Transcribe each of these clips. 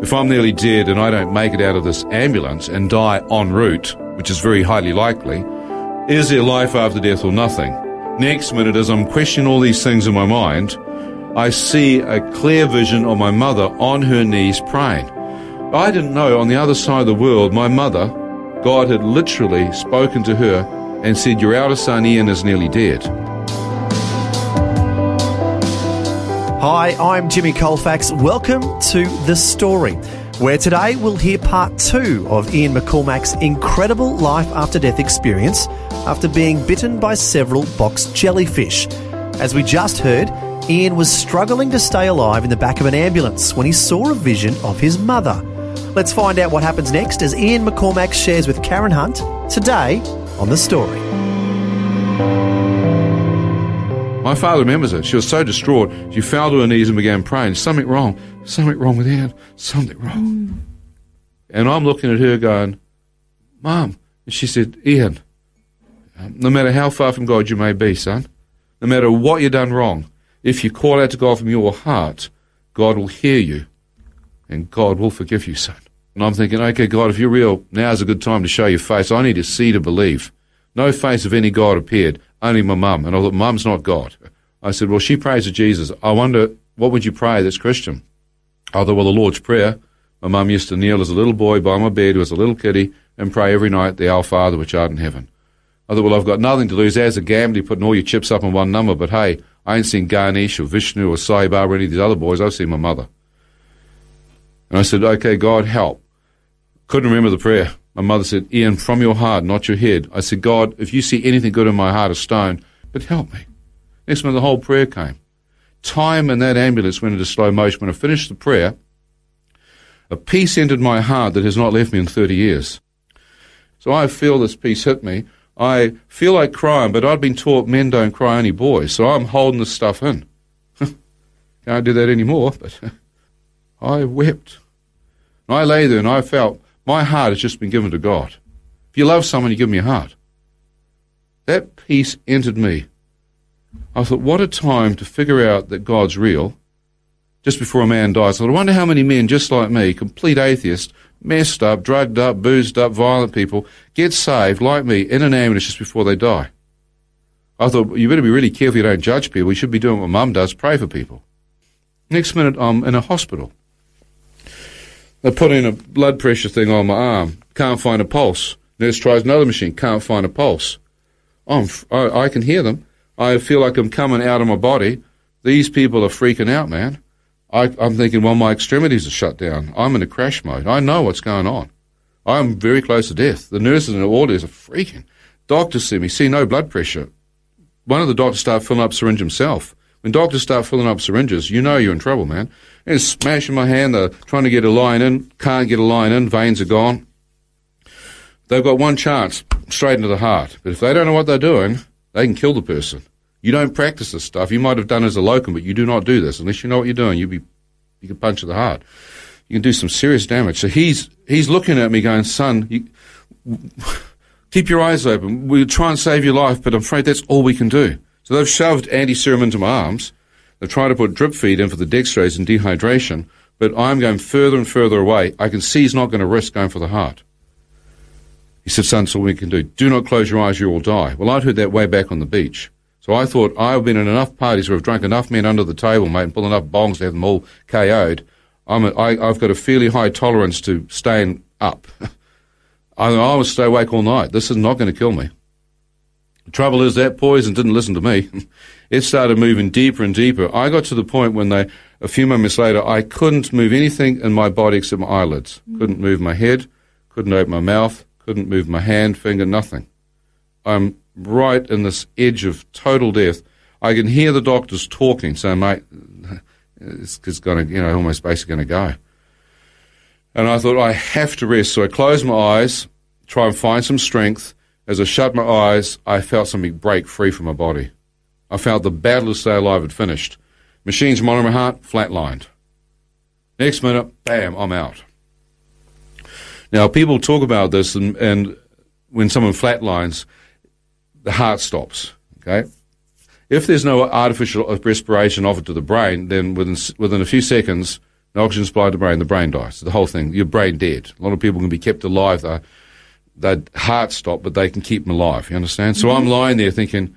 If I'm nearly dead and I don't make it out of this ambulance and die en route, which is very highly likely, is there life after death or nothing? Next minute, as I'm questioning all these things in my mind, I see a clear vision of my mother on her knees praying. I didn't know on the other side of the world, my mother, God had literally spoken to her and said, Your eldest son Ian is nearly dead. Hi, I'm Jimmy Colfax. Welcome to The Story, where today we'll hear part two of Ian McCormack's incredible life after death experience after being bitten by several box jellyfish. As we just heard, Ian was struggling to stay alive in the back of an ambulance when he saw a vision of his mother. Let's find out what happens next as Ian McCormack shares with Karen Hunt today on The Story. My father remembers it. She was so distraught, she fell to her knees and began praying, Something wrong, something wrong with Ian, something wrong. Mm. And I'm looking at her going, Mom. And she said, Ian, no matter how far from God you may be, son, no matter what you've done wrong, if you call out to God from your heart, God will hear you and God will forgive you, son. And I'm thinking, okay, God, if you're real, now's a good time to show your face. I need to see to believe. No face of any God appeared only my mum. And I thought, mum's not God. I said, well, she prays to Jesus. I wonder, what would you pray that's Christian? I thought, well, the Lord's Prayer. My mum used to kneel as a little boy by my bed as a little kiddie and pray every night, the Our Father which art in heaven. I thought, well, I've got nothing to lose. As a gambler, putting all your chips up on one number, but hey, I ain't seen Ganesh or Vishnu or Sai Baba or any of these other boys. I've seen my mother. And I said, okay, God, help. Couldn't remember the prayer. My mother said, Ian, from your heart, not your head. I said, God, if you see anything good in my heart of stone, but help me. Next minute, the whole prayer came. Time in that ambulance went into slow motion. When I finished the prayer, a peace entered my heart that has not left me in 30 years. So I feel this peace hit me. I feel like crying, but I'd been taught men don't cry, only boys. So I'm holding this stuff in. Can't do that anymore, but I wept. I lay there and I felt my heart has just been given to God. If you love someone, you give them your heart. That peace entered me. I thought, what a time to figure out that God's real just before a man dies. I wonder how many men just like me, complete atheists, messed up, drugged up, boozed up, violent people, get saved like me in an ambulance just before they die. I thought, you better be really careful you don't judge people. You should be doing what mum does, pray for people. Next minute, I'm in a hospital. They put in a blood pressure thing on my arm. Can't find a pulse. Nurse tries another machine. Can't find a pulse. I'm, I, I can hear them. I feel like I'm coming out of my body. These people are freaking out, man. I, I'm thinking, well, my extremities are shut down. I'm in a crash mode. I know what's going on. I'm very close to death. The nurses and the this are freaking. Doctors see me, see no blood pressure. One of the doctors start filling up syringe himself. When doctors start filling up syringes, you know you're in trouble, man. And smashing my hand, they're trying to get a line in, can't get a line in, veins are gone. They've got one chance, straight into the heart. But if they don't know what they're doing, they can kill the person. You don't practice this stuff. You might have done as a locum, but you do not do this unless you know what you're doing. You be, you can punch at the heart. You can do some serious damage. So he's he's looking at me, going, "Son, you, keep your eyes open. We'll try and save your life, but I'm afraid that's all we can do." So they've shoved anti-serum into my arms. They're trying to put drip feed in for the dextrose and dehydration, but I'm going further and further away. I can see he's not going to risk going for the heart. He said, son, all we can do. Do not close your eyes, you will die. Well, I'd heard that way back on the beach. So I thought I've been in enough parties where I've drunk enough men under the table, mate, and pulled enough bongs to have them all KO'd. I'm a, I, I've got a fairly high tolerance to staying up. I, I will stay awake all night. This is not going to kill me. The trouble is that poison didn't listen to me. it started moving deeper and deeper. I got to the point when they, a few moments later, I couldn't move anything in my body except my eyelids. Mm. Couldn't move my head, couldn't open my mouth, couldn't move my hand, finger, nothing. I'm right in this edge of total death. I can hear the doctors talking, saying, mate, it's, it's going to, you know, almost basically going to go. And I thought, I have to rest. So I closed my eyes, try and find some strength. As I shut my eyes, I felt something break free from my body. I felt the battle to stay alive had finished. Machines monitoring my heart, flatlined. Next minute, bam, I'm out. Now, people talk about this, and, and when someone flatlines, the heart stops. Okay? If there's no artificial respiration offered to the brain, then within, within a few seconds, the oxygen supply to the brain, the brain dies. The whole thing, your brain dead. A lot of people can be kept alive. Their, their heart stop, but they can keep them alive. You understand? So I'm mm-hmm. lying there thinking,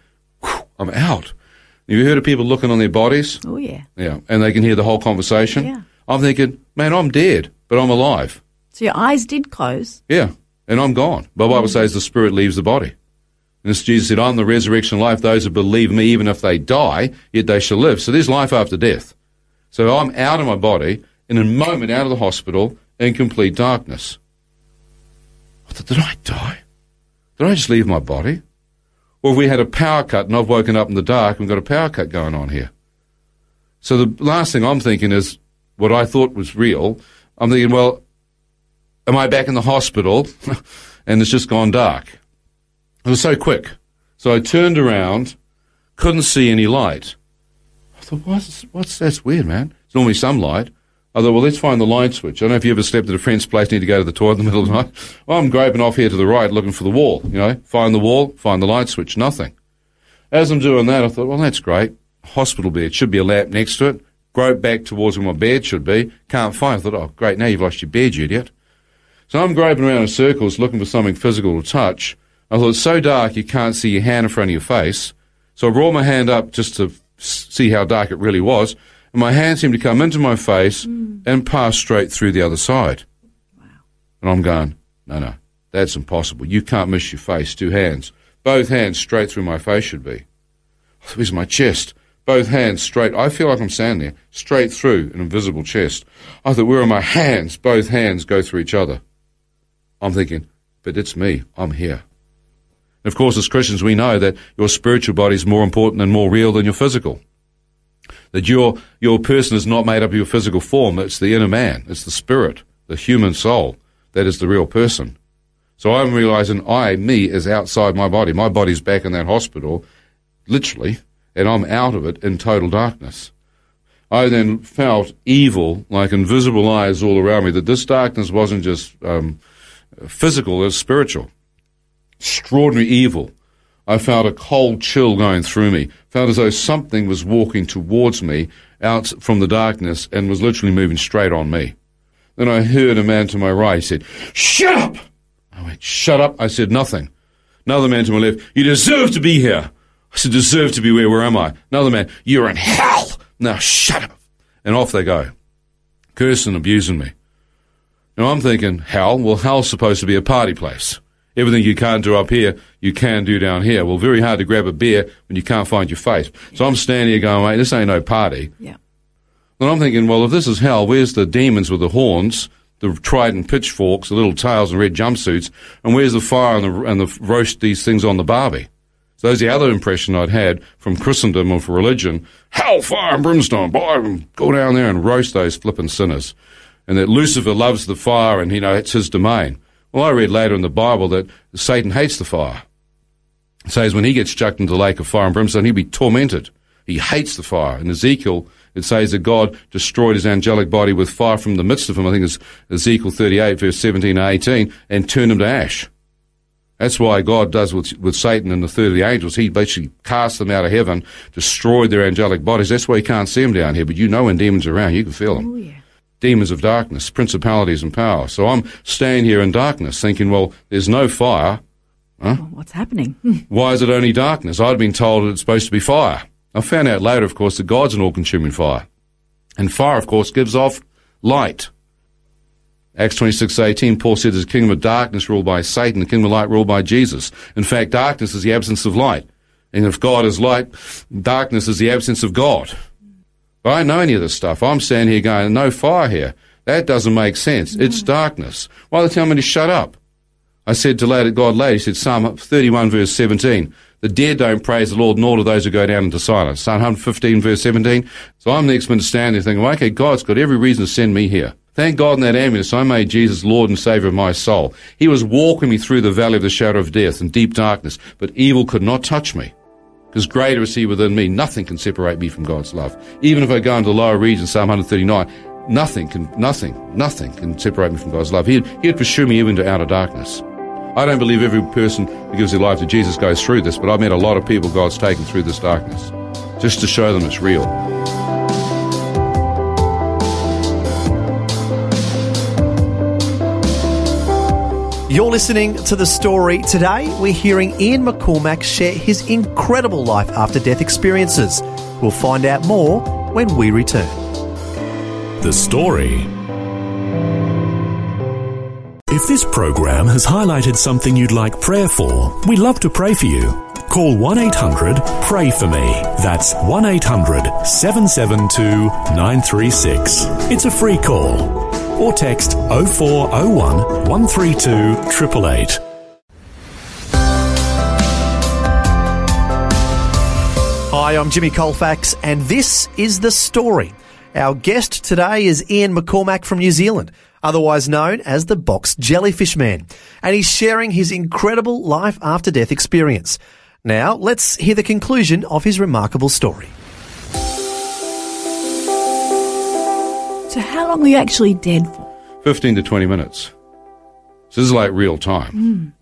I'm out. Have you heard of people looking on their bodies? Oh, yeah. Yeah. And they can hear the whole conversation? Yeah. I'm thinking, man, I'm dead, but I'm alive. So your eyes did close. Yeah. And I'm gone. But the Bible mm. says the spirit leaves the body. And as Jesus said, I'm the resurrection life. Those who believe me, even if they die, yet they shall live. So there's life after death. So I'm out of my body in a moment out of the hospital in complete darkness. I thought, did I die? Did I just leave my body? Or have we had a power cut and I've woken up in the dark and we've got a power cut going on here? So the last thing I'm thinking is what I thought was real. I'm thinking, well, am I back in the hospital and it's just gone dark? It was so quick. So I turned around, couldn't see any light. I thought, what's, what's that's weird, man. It's normally some light. I thought, well, let's find the light switch. I don't know if you ever slept at a friend's place, need to go to the toilet in the middle of the night. Well, I'm groping off here to the right, looking for the wall. You know, find the wall, find the light switch, nothing. As I'm doing that, I thought, well, that's great. Hospital bed should be a lamp next to it. Grope back towards where my bed should be. Can't find. I thought, oh, great, now you've lost your bed, you idiot. So I'm groping around in circles looking for something physical to touch. I thought, it's so dark you can't see your hand in front of your face. So I brought my hand up just to see how dark it really was and my hand seemed to come into my face mm. and pass straight through the other side. Wow. And I'm going, no, no, that's impossible. You can't miss your face. Two hands. Both hands straight through my face should be. Where's my chest? Both hands straight. I feel like I'm standing there, straight through an invisible chest. I thought, where are my hands? Both hands go through each other. I'm thinking, but it's me. I'm here. And of course, as Christians, we know that your spiritual body is more important and more real than your physical that your, your person is not made up of your physical form. It's the inner man. It's the spirit, the human soul that is the real person. So I'm realizing I, me, is outside my body. My body's back in that hospital, literally, and I'm out of it in total darkness. I then felt evil, like invisible eyes all around me, that this darkness wasn't just um, physical, it was spiritual. Extraordinary evil. I felt a cold chill going through me. Felt as though something was walking towards me out from the darkness and was literally moving straight on me. Then I heard a man to my right. Said, Shut up! I went, Shut up. I said, Nothing. Another man to my left, You deserve to be here. I said, Deserve to be where? Where am I? Another man, You're in hell. Now shut up. And off they go, cursing, abusing me. Now I'm thinking, hell? Well, hell's supposed to be a party place. Everything you can't do up here, you can do down here. Well, very hard to grab a beer when you can't find your face. So I'm standing here going, mate, this ain't no party. Yeah. And I'm thinking, well, if this is hell, where's the demons with the horns, the trident pitchforks, the little tails and red jumpsuits, and where's the fire and the, and the roast these things on the barbie? So that's the other impression I'd had from Christendom of religion. Hell, fire and brimstone, boy, go down there and roast those flippin' sinners. And that Lucifer loves the fire and, you know, it's his domain. Well, I read later in the Bible that Satan hates the fire. It says when he gets chucked into the lake of fire and brimstone, he'll be tormented. He hates the fire. In Ezekiel, it says that God destroyed his angelic body with fire from the midst of him. I think it's Ezekiel 38, verse 17 and 18, and turned him to ash. That's why God does with, with Satan and the third of the angels. He basically casts them out of heaven, destroyed their angelic bodies. That's why you can't see them down here. But you know when demons are around, you can feel them. Oh, yeah demons of darkness, principalities and power. So I'm staying here in darkness thinking, well, there's no fire. Huh? Well, what's happening? Why is it only darkness? I'd been told it's supposed to be fire. I found out later, of course, that God's an all-consuming fire. And fire, of course, gives off light. Acts 26:18, Paul said, "There's a kingdom of darkness ruled by Satan, the kingdom of light ruled by Jesus." In fact, darkness is the absence of light. And if God is light, darkness is the absence of God. I don't know any of this stuff. I'm standing here going, no fire here. That doesn't make sense. No. It's mm. darkness. Why are they telling me to shut up? I said to God later, he said, Psalm 31 verse 17, the dead don't praise the Lord, nor do those who go down into silence. Psalm 115 verse 17. So I'm the next man to stand there thinking, well, okay, God's got every reason to send me here. Thank God in that ambulance I made Jesus Lord and Savior of my soul. He was walking me through the valley of the shadow of death and deep darkness, but evil could not touch me. Because greater is he within me. Nothing can separate me from God's love. Even if I go into the lower region, Psalm 139, nothing can, nothing, nothing can separate me from God's love. He'd, he'd pursue me even into outer darkness. I don't believe every person who gives their life to Jesus goes through this, but I've met a lot of people God's taken through this darkness just to show them it's real. You're listening to the story. Today, we're hearing Ian McCormack share his incredible life after death experiences. We'll find out more when we return. The story. If this program has highlighted something you'd like prayer for, we'd love to pray for you. Call 1 800 Pray For Me. That's 1 800 772 936. It's a free call. Or text 0401 132 888. Hi, I'm Jimmy Colfax, and this is The Story. Our guest today is Ian McCormack from New Zealand, otherwise known as the Box Jellyfish Man, and he's sharing his incredible life after death experience. Now, let's hear the conclusion of his remarkable story. So, how long were you actually dead for? 15 to 20 minutes. So this is like real time.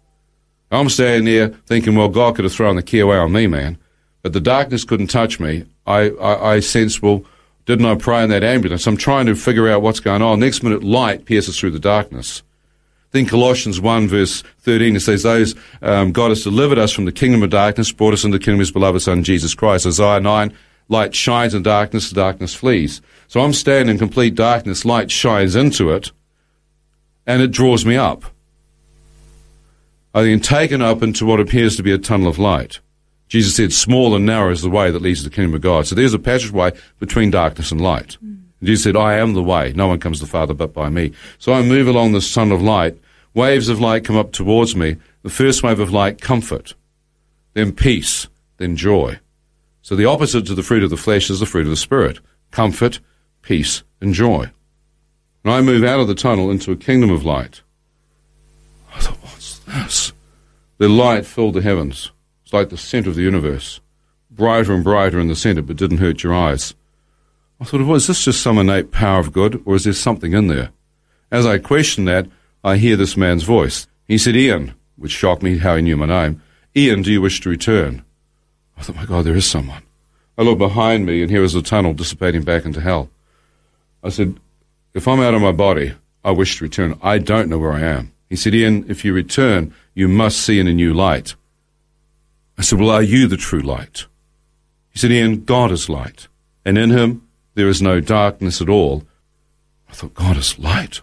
I'm standing there thinking, well, God could have thrown the key away on me, man. But the darkness couldn't touch me. I, I, I sense, well, didn't I pray in that ambulance? I'm trying to figure out what's going on. Next minute, light pierces through the darkness. Then Colossians 1 verse 13, it says, those, um, God has delivered us from the kingdom of darkness, brought us into the kingdom of his beloved son, Jesus Christ. Isaiah 9, light shines in darkness, the darkness flees. So I'm standing in complete darkness, light shines into it, and it draws me up. I'm then taken up into what appears to be a tunnel of light. Jesus said, small and narrow is the way that leads to the kingdom of God. So there's a passageway between darkness and light. And Jesus said, I am the way. No one comes to the Father but by me. So I move along this tunnel of light. Waves of light come up towards me. The first wave of light, comfort. Then peace. Then joy. So the opposite to the fruit of the flesh is the fruit of the Spirit. Comfort, peace, and joy. And I move out of the tunnel into a kingdom of light. Oh, I thought, what's this? The light filled the heavens. It's like the center of the universe. Brighter and brighter in the center, but didn't hurt your eyes. I thought, well, is this just some innate power of good, or is there something in there? As I questioned that, I hear this man's voice. He said, Ian, which shocked me how he knew my name. Ian, do you wish to return? I thought, my God, there is someone. I looked behind me, and here was the tunnel dissipating back into hell. I said, if I'm out of my body, I wish to return. I don't know where I am. He said, Ian, if you return, you must see in a new light. I said, Well, are you the true light? He said, Ian, God is light, and in him there is no darkness at all. I thought, God is light.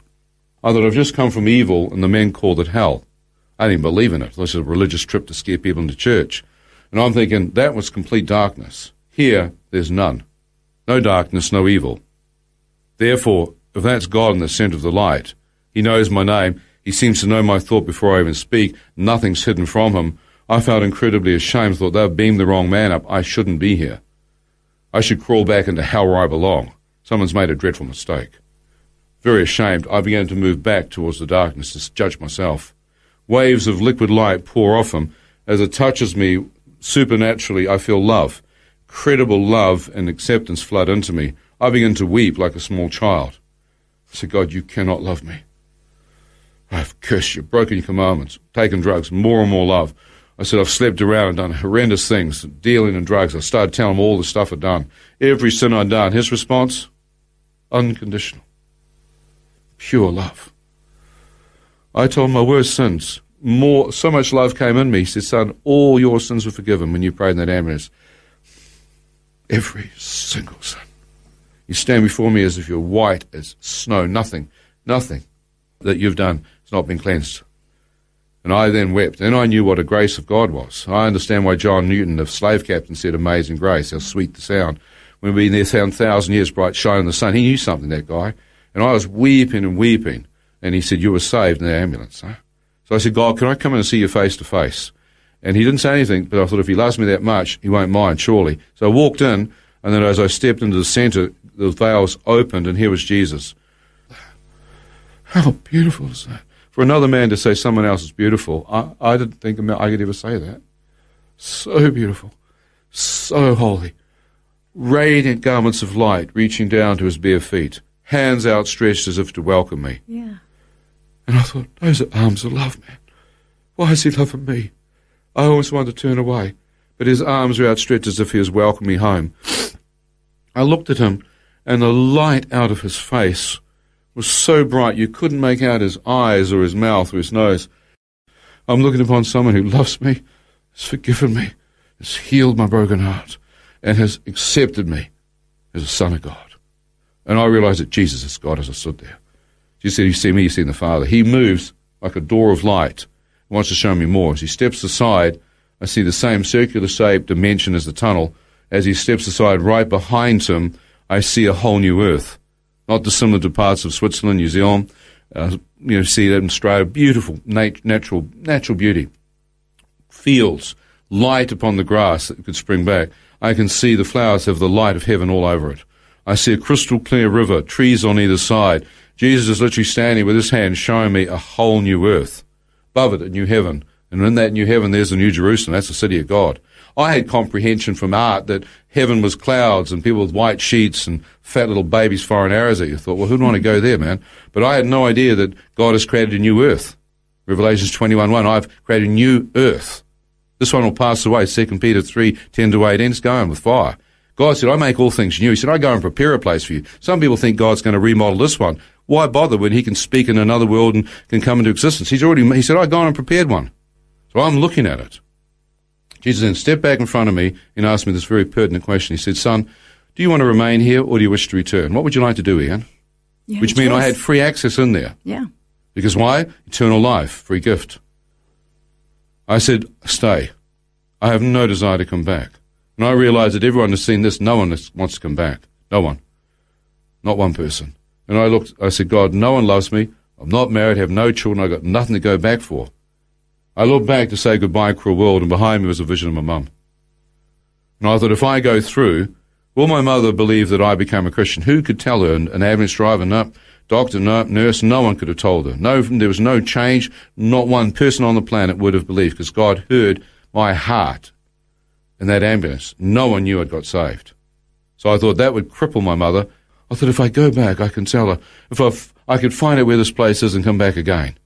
I thought, I've just come from evil, and the men called it hell. I didn't believe in it. This was a religious trip to scare people into church. And I'm thinking, that was complete darkness. Here, there's none. No darkness, no evil. Therefore, if that's God in the center of the light, He knows my name, He seems to know my thought before I even speak, nothing's hidden from Him. I felt incredibly ashamed, thought they've beamed the wrong man up, I shouldn't be here. I should crawl back into hell where I belong. Someone's made a dreadful mistake. Very ashamed, I began to move back towards the darkness to judge myself. Waves of liquid light pour off him. As it touches me, supernaturally, I feel love. Credible love and acceptance flood into me. I begin to weep like a small child. I said, God, you cannot love me. I've cursed you, broken your commandments, taken drugs, more and more love. I said, I've slept around and done horrendous things, dealing in drugs. I started telling him all the stuff I'd done, every sin I'd done. His response? Unconditional. Pure love. I told him my worst sins. More, so much love came in me. He said, son, all your sins were forgiven when you prayed in that ambulance. Every single sin. You stand before me as if you're white as snow. Nothing, nothing that you've done has not been cleansed. And I then wept. Then I knew what a grace of God was. I understand why John Newton, the slave captain, said, Amazing grace, how sweet the sound. When been there found thousand years bright shine in the sun. He knew something, that guy. And I was weeping and weeping. And he said, You were saved in the ambulance. Huh? So I said, God, can I come in and see you face to face? And he didn't say anything, but I thought if he loves me that much, he won't mind, surely. So I walked in, and then as I stepped into the center, the veils opened, and here was Jesus. How beautiful is that? For another man to say someone else is beautiful, I, I didn't think I could ever say that. So beautiful, so holy. Radiant garments of light reaching down to his bare feet, hands outstretched as if to welcome me. Yeah. And I thought, those are arms of love, man. Why is he loving me? I always wanted to turn away, but his arms were outstretched as if he was welcoming me home. I looked at him, and the light out of his face was so bright you couldn't make out his eyes or his mouth or his nose. I'm looking upon someone who loves me, has forgiven me, has healed my broken heart, and has accepted me as a son of God. And I realized that Jesus is God as I stood there. Jesus said, You see me, you see the Father. He moves like a door of light, he wants to show me more. As he steps aside, I see the same circular shape dimension as the tunnel. As he steps aside, right behind him, I see a whole new earth not dissimilar to parts of Switzerland, New Zealand. Uh, you know, see that in Australia, beautiful nat- natural natural beauty, fields, light upon the grass that could spring back. I can see the flowers have the light of heaven all over it. I see a crystal clear river, trees on either side. Jesus is literally standing with his hand showing me a whole new earth. Above it, a new heaven. And in that new heaven, there's the new Jerusalem. That's the city of God. I had comprehension from art that heaven was clouds and people with white sheets and fat little babies firing arrows at you. I thought, well, who'd want to go there, man? But I had no idea that God has created a new earth. Revelations 21.1, I've created a new earth. This one will pass away. 2 Peter 3, 10 to 18, it's going with fire. God said, I make all things new. He said, I go and prepare a place for you. Some people think God's going to remodel this one. Why bother when he can speak in another world and can come into existence? He's already, he said, I've gone and prepared one. So I'm looking at it. Jesus then stepped back in front of me and asked me this very pertinent question. He said, Son, do you want to remain here or do you wish to return? What would you like to do, Ian? Which means I had free access in there. Yeah. Because why? Eternal life, free gift. I said, Stay. I have no desire to come back. And I realized that everyone has seen this. No one wants to come back. No one. Not one person. And I looked, I said, God, no one loves me. I'm not married, have no children, I've got nothing to go back for. I looked back to say goodbye, to cruel world, and behind me was a vision of my mum. And I thought, if I go through, will my mother believe that I became a Christian? Who could tell her? An ambulance driver, no. Doctor, no. Nurse, no one could have told her. No, there was no change. Not one person on the planet would have believed because God heard my heart in that ambulance. No one knew I'd got saved. So I thought that would cripple my mother. I thought if I go back, I can tell her. If I, I could find out where this place is and come back again.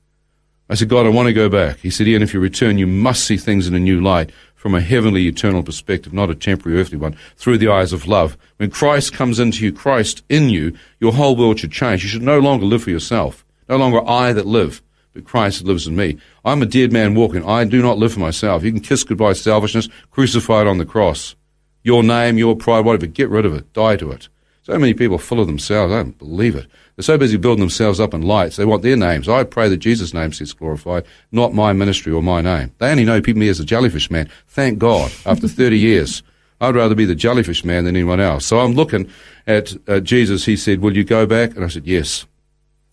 I said, God, I want to go back. He said, Ian, if you return, you must see things in a new light from a heavenly, eternal perspective, not a temporary, earthly one, through the eyes of love. When Christ comes into you, Christ in you, your whole world should change. You should no longer live for yourself. No longer I that live, but Christ that lives in me. I'm a dead man walking. I do not live for myself. You can kiss goodbye selfishness, crucified on the cross. Your name, your pride, whatever, get rid of it. Die to it. So many people full of themselves. I don't believe it. They're so busy building themselves up in lights. They want their names. I pray that Jesus' name gets glorified, not my ministry or my name. They only know me as a jellyfish man. Thank God. After 30 years, I'd rather be the jellyfish man than anyone else. So I'm looking at uh, Jesus. He said, Will you go back? And I said, Yes.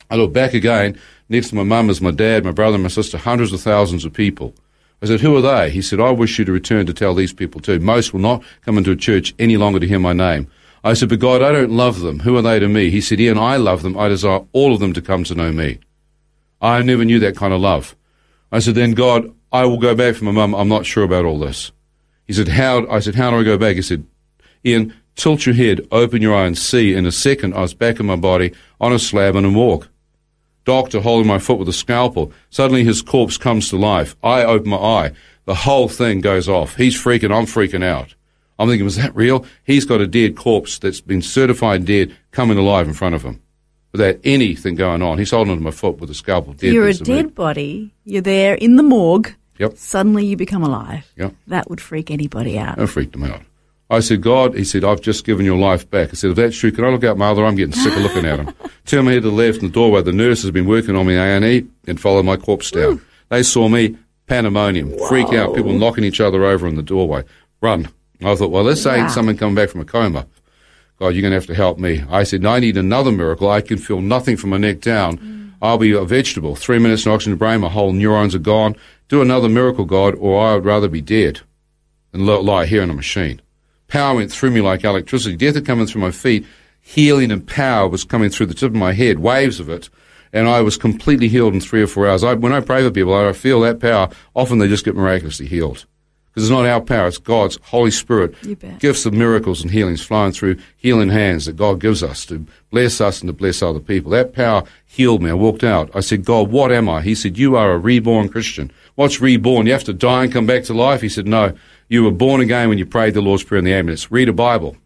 I look back again. Next to my mum is my dad, my brother, my sister, hundreds of thousands of people. I said, Who are they? He said, I wish you to return to tell these people too. Most will not come into a church any longer to hear my name. I said, But God, I don't love them. Who are they to me? He said, Ian, I love them. I desire all of them to come to know me. I never knew that kind of love. I said, Then God, I will go back for my mum. I'm not sure about all this. He said, How? I said, How do I go back? He said, Ian, tilt your head, open your eye, and see. In a second, I was back in my body on a slab and a walk. Doctor holding my foot with a scalpel. Suddenly his corpse comes to life. I open my eye. The whole thing goes off. He's freaking, I'm freaking out. I'm thinking, was that real? He's got a dead corpse that's been certified dead coming alive in front of him without anything going on. He's holding onto my foot with a scalpel. Dead You're a dead body. You're there in the morgue. Yep. Suddenly you become alive. Yep. That would freak anybody out. That freaked him out. I said, God, he said, I've just given your life back. I said, if that's true, can I look out my other I'm getting sick of looking at him. Turn my head to the left in the doorway. The nurse has been working on me A&E and followed my corpse down. Ooh. They saw me, pandemonium, Whoa. freak out, people knocking each other over in the doorway. Run. I thought, well, let's say yeah. someone coming back from a coma. God, you're going to have to help me. I said, no, I need another miracle. I can feel nothing from my neck down. Mm. I'll be a vegetable. Three minutes in oxygen to brain, my whole neurons are gone. Do another miracle, God, or I would rather be dead than lie here in a machine. Power went through me like electricity. Death had come in through my feet. Healing and power was coming through the tip of my head, waves of it. and I was completely healed in three or four hours. I, when I pray for people, I feel that power. Often they just get miraculously healed. Because it's not our power, it's God's Holy Spirit. Gifts of miracles and healings flowing through healing hands that God gives us to bless us and to bless other people. That power healed me. I walked out. I said, God, what am I? He said, You are a reborn Christian. What's reborn? You have to die and come back to life? He said, No. You were born again when you prayed the Lord's Prayer in the ambulance. Read a Bible.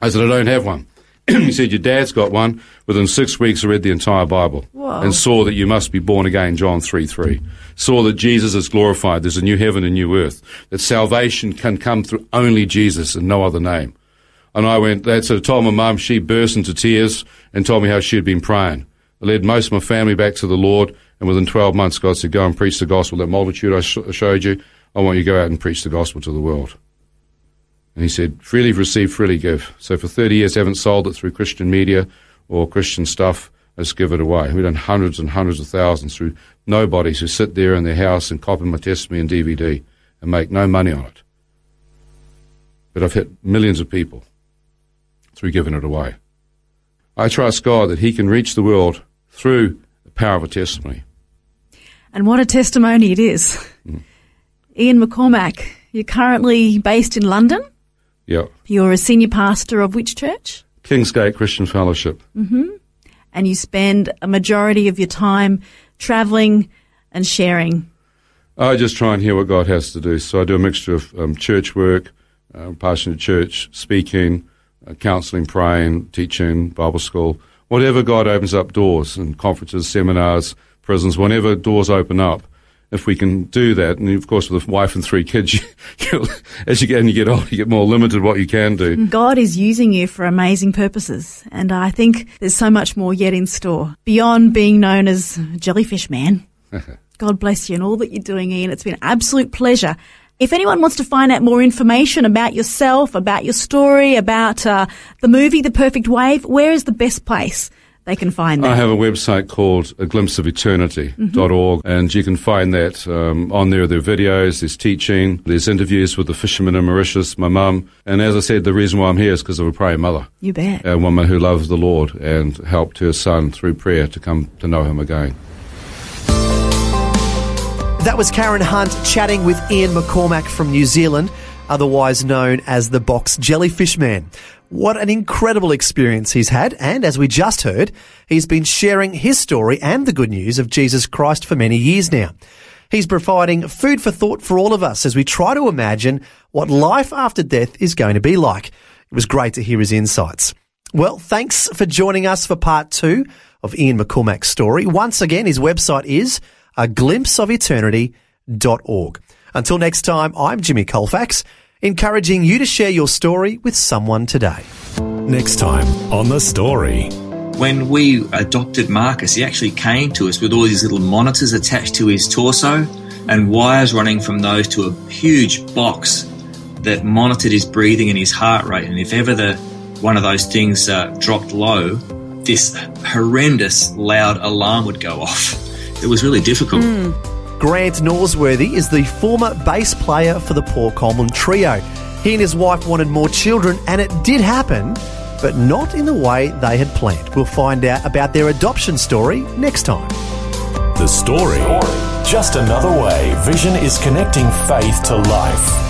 I said, I don't have one. he said, Your dad's got one. Within six weeks, I read the entire Bible Whoa. and saw that you must be born again, John 3 3. Saw that Jesus is glorified. There's a new heaven and new earth. That salvation can come through only Jesus and no other name. And I went, that's I told my mum, she burst into tears and told me how she had been praying. I led most of my family back to the Lord, and within 12 months, God said, Go and preach the gospel. That multitude I sh- showed you, I want you to go out and preach the gospel to the world. And he said, freely receive, freely give. So for 30 years, I haven't sold it through Christian media or Christian stuff. Just give it away. We've done hundreds and hundreds of thousands through nobodies who sit there in their house and copy my testimony and DVD and make no money on it. But I've hit millions of people through giving it away. I trust God that He can reach the world through the power of a testimony. And what a testimony it is. Mm. Ian McCormack, you're currently based in London. Yeah. You're a senior pastor of which church? Kingsgate Christian Fellowship. And you spend a majority of your time travelling and sharing. I just try and hear what God has to do. So I do a mixture of um, church work, uh, pastoring at church, speaking, uh, counselling, praying, teaching, Bible school, whatever God opens up doors and conferences, seminars, prisons, whenever doors open up. If we can do that, and of course with a wife and three kids, you, as you get and you get older, you get more limited what you can do. God is using you for amazing purposes. And I think there's so much more yet in store. Beyond being known as Jellyfish Man. God bless you and all that you're doing, Ian. It's been an absolute pleasure. If anyone wants to find out more information about yourself, about your story, about uh, the movie The Perfect Wave, where is the best place they can find I have a website called a glimpse of eternity.org, and you can find that um, on there. There are videos, there's teaching, there's interviews with the fishermen in Mauritius, my mum. And as I said, the reason why I'm here is because of a praying mother, You bet. a woman who loves the Lord and helped her son through prayer to come to know him again. That was Karen Hunt chatting with Ian McCormack from New Zealand, otherwise known as the Box Jellyfish Man. What an incredible experience he's had, and as we just heard, he's been sharing his story and the good news of Jesus Christ for many years now. He's providing food for thought for all of us as we try to imagine what life after death is going to be like. It was great to hear his insights. Well, thanks for joining us for part two of Ian McCormack's story. Once again, his website is a glimpse of eternity.org. Until next time, I'm Jimmy Colfax, encouraging you to share your story with someone today. Next time on The Story. When we adopted Marcus, he actually came to us with all these little monitors attached to his torso and wires running from those to a huge box that monitored his breathing and his heart rate. And if ever the one of those things uh, dropped low, this horrendous loud alarm would go off. It was really difficult. Grant Norsworthy is the former bass player for the Paul Colman Trio. He and his wife wanted more children, and it did happen, but not in the way they had planned. We'll find out about their adoption story next time. The Story. Just another way Vision is connecting faith to life.